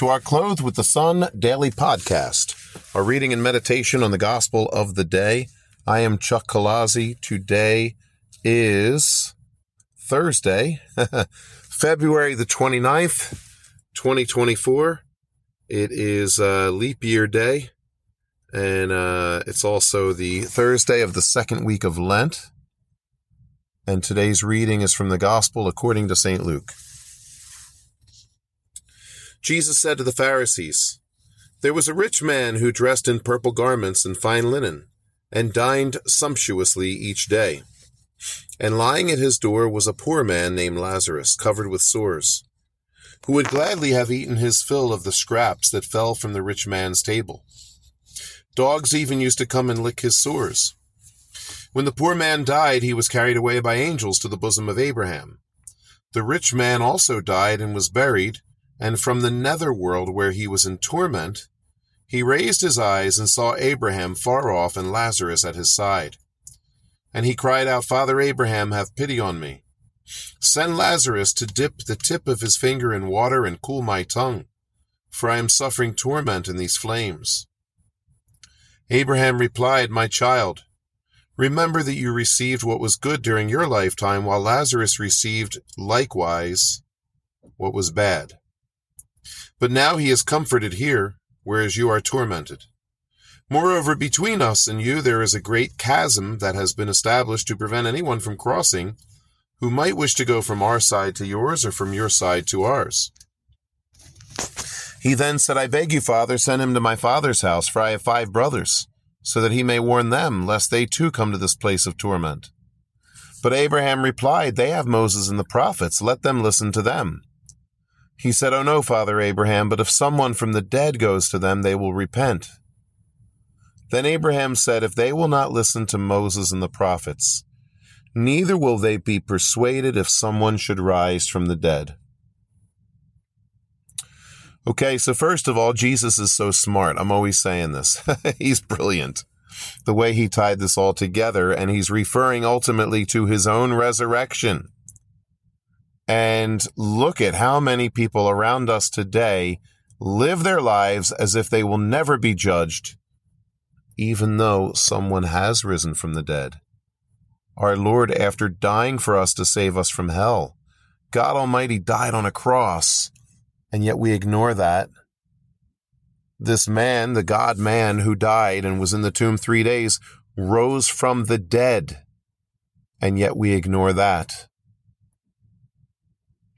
To our Clothed with the Sun daily podcast, our reading and meditation on the gospel of the day. I am Chuck Colazzi. Today is Thursday, February the 29th, 2024. It is a leap year day, and uh, it's also the Thursday of the second week of Lent. And today's reading is from the Gospel according to St. Luke. Jesus said to the Pharisees, There was a rich man who dressed in purple garments and fine linen, and dined sumptuously each day. And lying at his door was a poor man named Lazarus, covered with sores, who would gladly have eaten his fill of the scraps that fell from the rich man's table. Dogs even used to come and lick his sores. When the poor man died, he was carried away by angels to the bosom of Abraham. The rich man also died and was buried, and from the nether world where he was in torment, he raised his eyes and saw Abraham far off and Lazarus at his side. And he cried out, Father Abraham, have pity on me. Send Lazarus to dip the tip of his finger in water and cool my tongue, for I am suffering torment in these flames. Abraham replied, My child, remember that you received what was good during your lifetime, while Lazarus received likewise what was bad. But now he is comforted here, whereas you are tormented. Moreover, between us and you there is a great chasm that has been established to prevent anyone from crossing who might wish to go from our side to yours or from your side to ours. He then said, I beg you, Father, send him to my father's house, for I have five brothers, so that he may warn them, lest they too come to this place of torment. But Abraham replied, They have Moses and the prophets, let them listen to them. He said, Oh no, Father Abraham, but if someone from the dead goes to them, they will repent. Then Abraham said, If they will not listen to Moses and the prophets, neither will they be persuaded if someone should rise from the dead. Okay, so first of all, Jesus is so smart. I'm always saying this. he's brilliant. The way he tied this all together, and he's referring ultimately to his own resurrection. And look at how many people around us today live their lives as if they will never be judged, even though someone has risen from the dead. Our Lord, after dying for us to save us from hell, God Almighty died on a cross, and yet we ignore that. This man, the God man who died and was in the tomb three days, rose from the dead, and yet we ignore that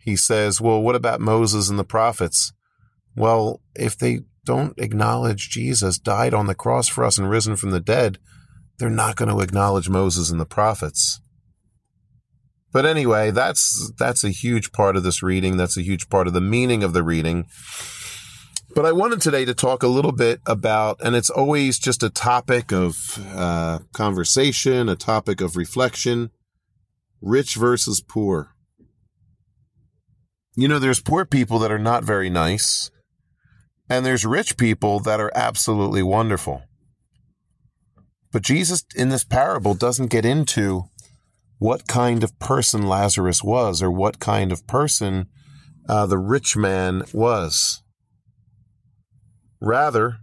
he says, Well, what about Moses and the prophets? Well, if they don't acknowledge Jesus died on the cross for us and risen from the dead, they're not going to acknowledge Moses and the prophets. But anyway, that's that's a huge part of this reading. That's a huge part of the meaning of the reading. But I wanted today to talk a little bit about, and it's always just a topic of uh, conversation, a topic of reflection rich versus poor. You know, there's poor people that are not very nice, and there's rich people that are absolutely wonderful. But Jesus in this parable doesn't get into what kind of person Lazarus was or what kind of person uh, the rich man was. Rather,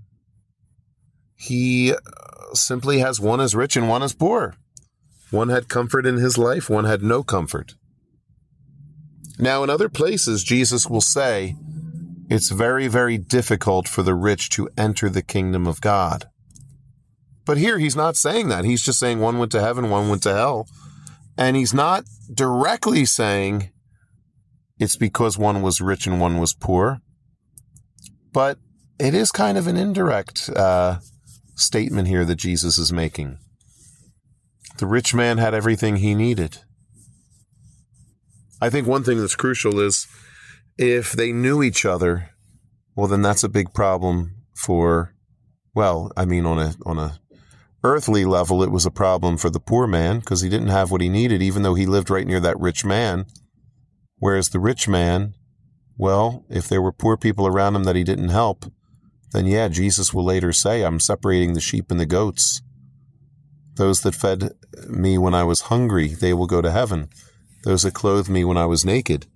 he uh, simply has one as rich and one as poor. One had comfort in his life, one had no comfort. Now, in other places, Jesus will say, it's very, very difficult for the rich to enter the kingdom of God. But here he's not saying that. He's just saying one went to heaven, one went to hell. And he's not directly saying it's because one was rich and one was poor. But it is kind of an indirect uh, statement here that Jesus is making. The rich man had everything he needed. I think one thing that's crucial is if they knew each other, well, then that's a big problem for, well, I mean, on a, on a earthly level, it was a problem for the poor man because he didn't have what he needed, even though he lived right near that rich man. Whereas the rich man, well, if there were poor people around him that he didn't help, then yeah, Jesus will later say, I'm separating the sheep and the goats. Those that fed me when I was hungry, they will go to heaven those that clothed me when I was naked,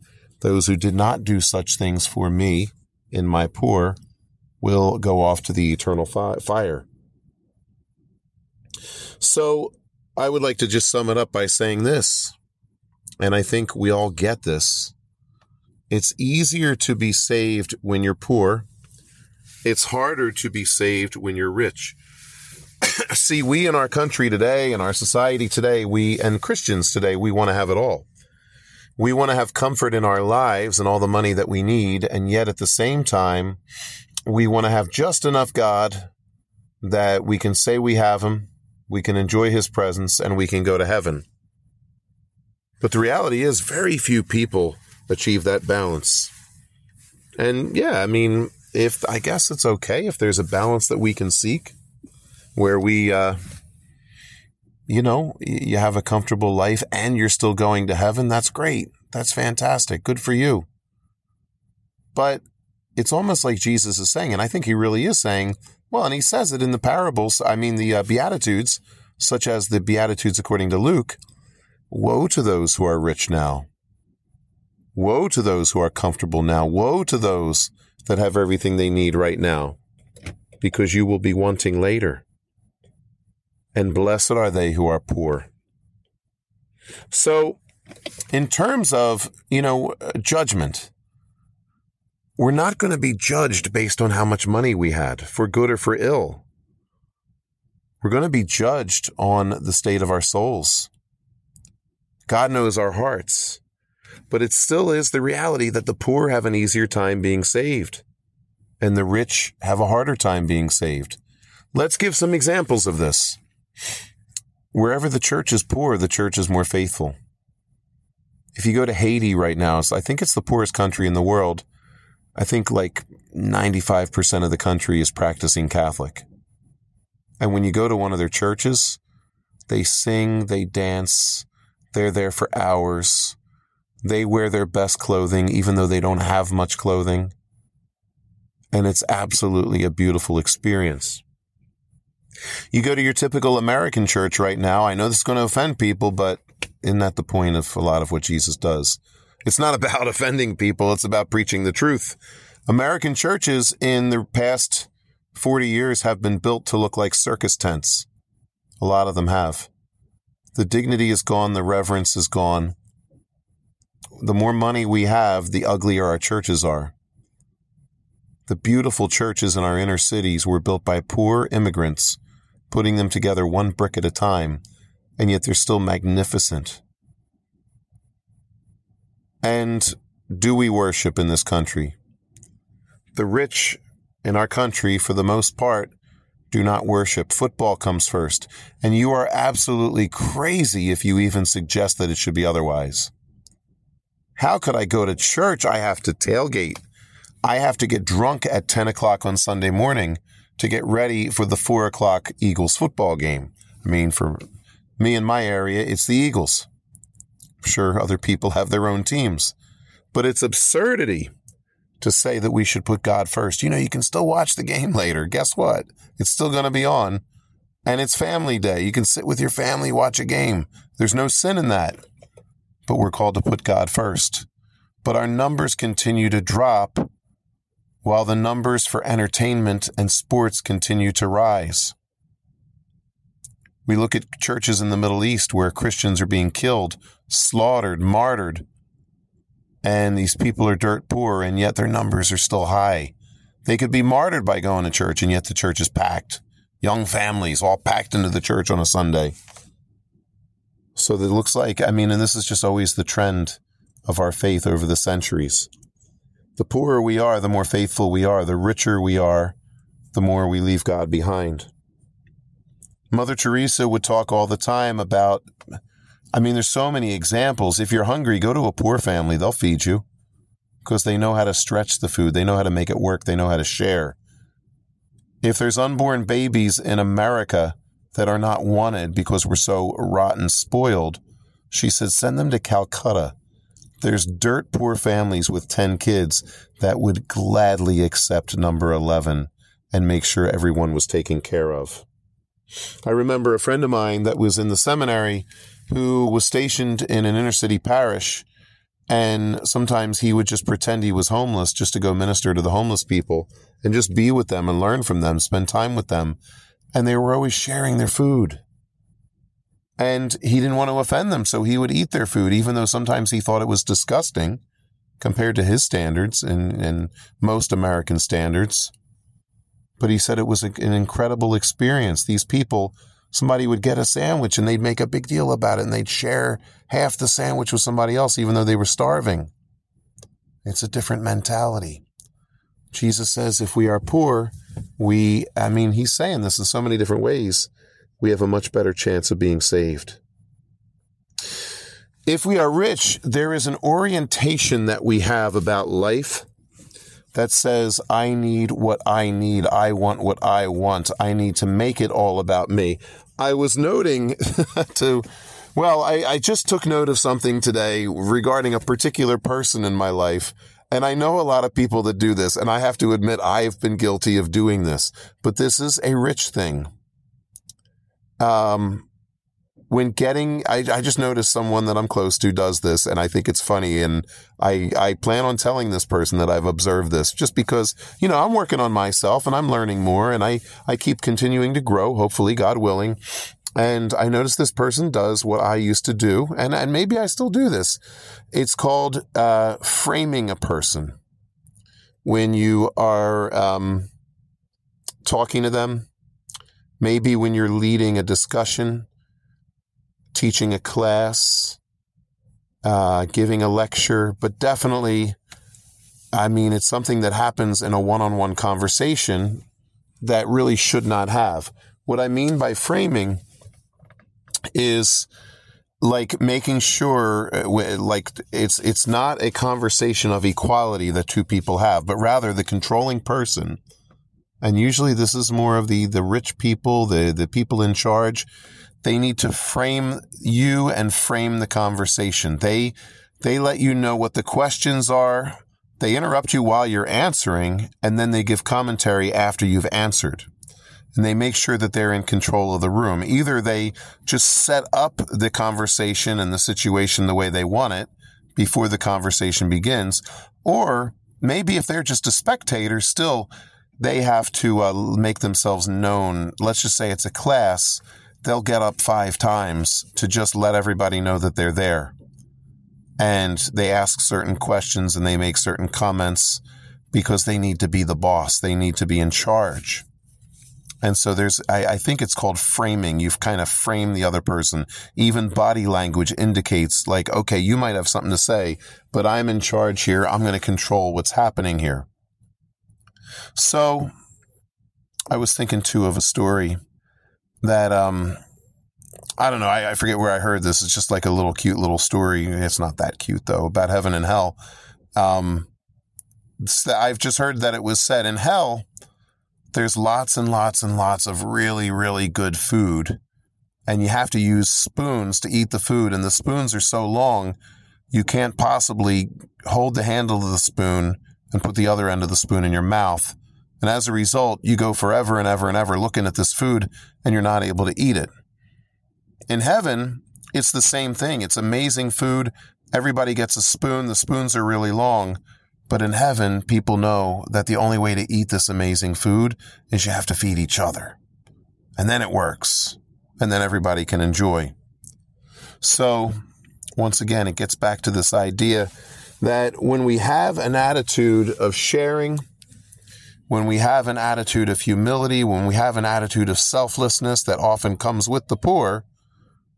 those who did not do such things for me, in my poor will go off to the eternal fi- fire. So I would like to just sum it up by saying this, and I think we all get this. It's easier to be saved when you're poor. It's harder to be saved when you're rich. See, we in our country today, in our society today, we and Christians today, we want to have it all. We want to have comfort in our lives and all the money that we need, and yet at the same time, we want to have just enough God that we can say we have Him, we can enjoy His presence, and we can go to heaven. But the reality is, very few people achieve that balance. And yeah, I mean, if I guess it's okay if there's a balance that we can seek where we, uh, you know, you have a comfortable life and you're still going to heaven. That's great. That's fantastic. Good for you. But it's almost like Jesus is saying, and I think he really is saying, well, and he says it in the parables, I mean, the uh, Beatitudes, such as the Beatitudes according to Luke Woe to those who are rich now. Woe to those who are comfortable now. Woe to those that have everything they need right now, because you will be wanting later. And blessed are they who are poor. So, in terms of, you know, judgment, we're not going to be judged based on how much money we had, for good or for ill. We're going to be judged on the state of our souls. God knows our hearts. But it still is the reality that the poor have an easier time being saved, and the rich have a harder time being saved. Let's give some examples of this. Wherever the church is poor, the church is more faithful. If you go to Haiti right now, I think it's the poorest country in the world. I think like 95% of the country is practicing Catholic. And when you go to one of their churches, they sing, they dance, they're there for hours. They wear their best clothing, even though they don't have much clothing. And it's absolutely a beautiful experience. You go to your typical American church right now. I know this is going to offend people, but isn't that the point of a lot of what Jesus does? It's not about offending people. It's about preaching the truth. American churches in the past 40 years have been built to look like circus tents. A lot of them have. The dignity is gone. The reverence is gone the more money we have, the uglier our churches are. The beautiful churches in our inner cities were built by poor immigrants, putting them together one brick at a time, and yet they're still magnificent. And do we worship in this country? The rich in our country, for the most part, do not worship. Football comes first. And you are absolutely crazy if you even suggest that it should be otherwise. How could I go to church? I have to tailgate. I have to get drunk at 10 o'clock on Sunday morning to get ready for the 4 o'clock Eagles football game. I mean, for me in my area, it's the Eagles. I'm sure other people have their own teams, but it's absurdity to say that we should put God first. You know, you can still watch the game later. Guess what? It's still going to be on. And it's family day. You can sit with your family, watch a game. There's no sin in that but we're called to put God first. But our numbers continue to drop while the numbers for entertainment and sports continue to rise. We look at churches in the Middle East where Christians are being killed, slaughtered, martyred, and these people are dirt poor, and yet their numbers are still high. They could be martyred by going to church, and yet the church is packed. Young families all packed into the church on a Sunday. So it looks like, I mean, and this is just always the trend of our faith over the centuries. The poorer we are, the more faithful we are. The richer we are, the more we leave God behind. Mother Teresa would talk all the time about, I mean, there's so many examples. If you're hungry, go to a poor family, they'll feed you because they know how to stretch the food, they know how to make it work, they know how to share. If there's unborn babies in America, that are not wanted because we're so rotten spoiled, she said, send them to Calcutta. There's dirt poor families with 10 kids that would gladly accept number 11 and make sure everyone was taken care of. I remember a friend of mine that was in the seminary who was stationed in an inner city parish And sometimes he would just pretend he was homeless just to go minister to the homeless people and just be with them and learn from them, spend time with them. And they were always sharing their food. And he didn't want to offend them, so he would eat their food, even though sometimes he thought it was disgusting compared to his standards and, and most American standards. But he said it was an incredible experience. These people somebody would get a sandwich and they'd make a big deal about it and they'd share half the sandwich with somebody else, even though they were starving. It's a different mentality. Jesus says if we are poor, we, I mean, he's saying this in so many different ways, we have a much better chance of being saved. If we are rich, there is an orientation that we have about life that says, I need what I need. I want what I want. I need to make it all about me. I was noting to, well, I, I just took note of something today regarding a particular person in my life. And I know a lot of people that do this, and I have to admit I've been guilty of doing this, but this is a rich thing. Um, when getting, I, I just noticed someone that I'm close to does this, and I think it's funny. And I, I plan on telling this person that I've observed this just because, you know, I'm working on myself and I'm learning more and I, I keep continuing to grow, hopefully, God willing. And I noticed this person does what I used to do, and, and maybe I still do this. It's called uh, framing a person. When you are um, talking to them, maybe when you're leading a discussion, teaching a class, uh, giving a lecture, but definitely, I mean, it's something that happens in a one on one conversation that really should not have. What I mean by framing is like making sure uh, like it's it's not a conversation of equality that two people have but rather the controlling person and usually this is more of the the rich people the the people in charge they need to frame you and frame the conversation. They, they let you know what the questions are. They interrupt you while you're answering, and then they give commentary after you've answered. And they make sure that they're in control of the room. Either they just set up the conversation and the situation the way they want it before the conversation begins, or maybe if they're just a spectator, still they have to uh, make themselves known. Let's just say it's a class they'll get up five times to just let everybody know that they're there. And they ask certain questions and they make certain comments because they need to be the boss. They need to be in charge. And so there's, I, I, think it's called framing. You've kind of framed the other person. Even body language indicates like, okay, you might have something to say, but I'm in charge here. I'm going to control what's happening here. So I was thinking too of a story that um, I don't know. I, I, forget where I heard this. It's just like a little cute little story. It's not that cute though about heaven and hell. Um, I've just heard that it was said in hell. There's lots and lots and lots of really, really good food, and you have to use spoons to eat the food. And the spoons are so long, you can't possibly hold the handle of the spoon and put the other end of the spoon in your mouth. And as a result, you go forever and ever and ever looking at this food and you're not able to eat it. In heaven, it's the same thing. It's amazing food. Everybody gets a spoon. The spoons are really long. But in heaven, people know that the only way to eat this amazing food is you have to feed each other. And then it works. And then everybody can enjoy. So, once again, it gets back to this idea that when we have an attitude of sharing, when we have an attitude of humility, when we have an attitude of selflessness that often comes with the poor,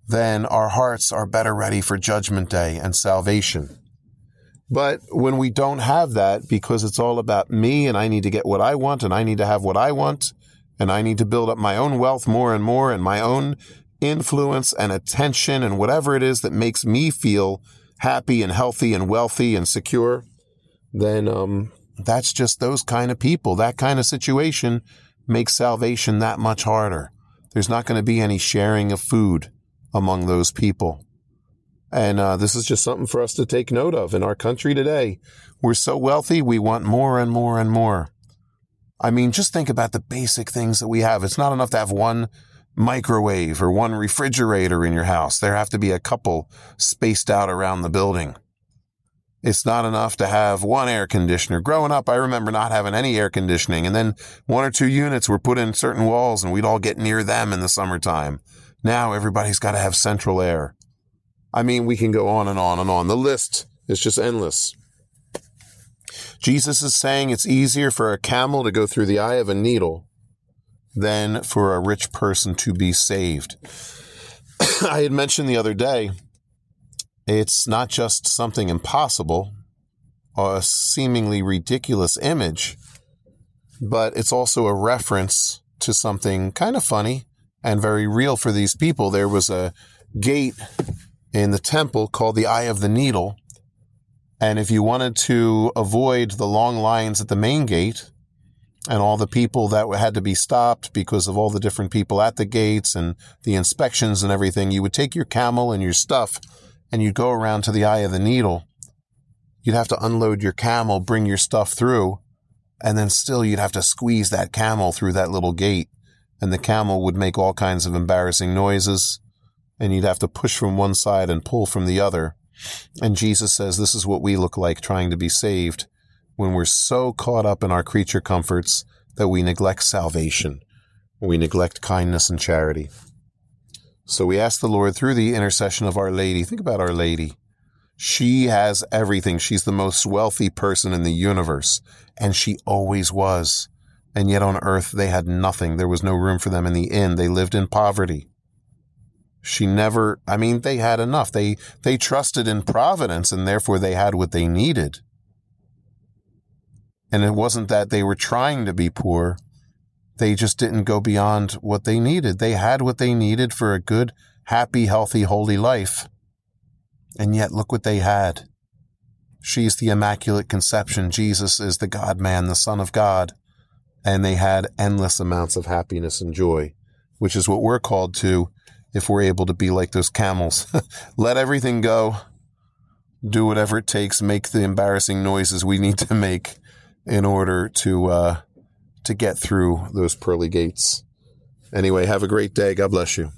then our hearts are better ready for judgment day and salvation. But when we don't have that because it's all about me and I need to get what I want and I need to have what I want and I need to build up my own wealth more and more and my own influence and attention and whatever it is that makes me feel happy and healthy and wealthy and secure, then um, that's just those kind of people. That kind of situation makes salvation that much harder. There's not going to be any sharing of food among those people. And uh, this is just something for us to take note of in our country today. We're so wealthy, we want more and more and more. I mean, just think about the basic things that we have. It's not enough to have one microwave or one refrigerator in your house. There have to be a couple spaced out around the building. It's not enough to have one air conditioner. Growing up, I remember not having any air conditioning, and then one or two units were put in certain walls, and we'd all get near them in the summertime. Now everybody's got to have central air. I mean, we can go on and on and on. The list is just endless. Jesus is saying it's easier for a camel to go through the eye of a needle than for a rich person to be saved. I had mentioned the other day, it's not just something impossible a seemingly ridiculous image, but it's also a reference to something kind of funny and very real for these people. There was a gate in the temple called the Eye of the Needle. And if you wanted to avoid the long lines at the main gate and all the people that had to be stopped because of all the different people at the gates and the inspections and everything, you would take your camel and your stuff and you'd go around to the Eye of the Needle. You'd have to unload your camel, bring your stuff through, and then still you'd have to squeeze that camel through that little gate. And the camel would make all kinds of embarrassing noises and you'd have to push from one side and pull from the other. And Jesus says this is what we look like trying to be saved when we're so caught up in our creature comforts that we neglect salvation, we neglect kindness and charity. So we ask the Lord through the intercession of Our Lady. Think about Our Lady. She has everything. She's the most wealthy person in the universe, and she always was. And yet on earth, they had nothing. There was no room for them in the inn. They lived in poverty. She never, I mean, they had enough. They, they trusted in providence and therefore they had what they needed. And it wasn't that they were trying to be poor. They just didn't go beyond what they needed. They had what they needed for a good, happy, healthy, holy life. And yet look what they had. She's the Immaculate Conception. Jesus is the God man, the Son of God. And they had endless amounts of happiness and joy, which is what we're called to if we're able to be like those camels. Let everything go. Do whatever it takes. Make the embarrassing noises we need to make in order to uh, to get through those pearly gates. Anyway, have a great day. God bless you.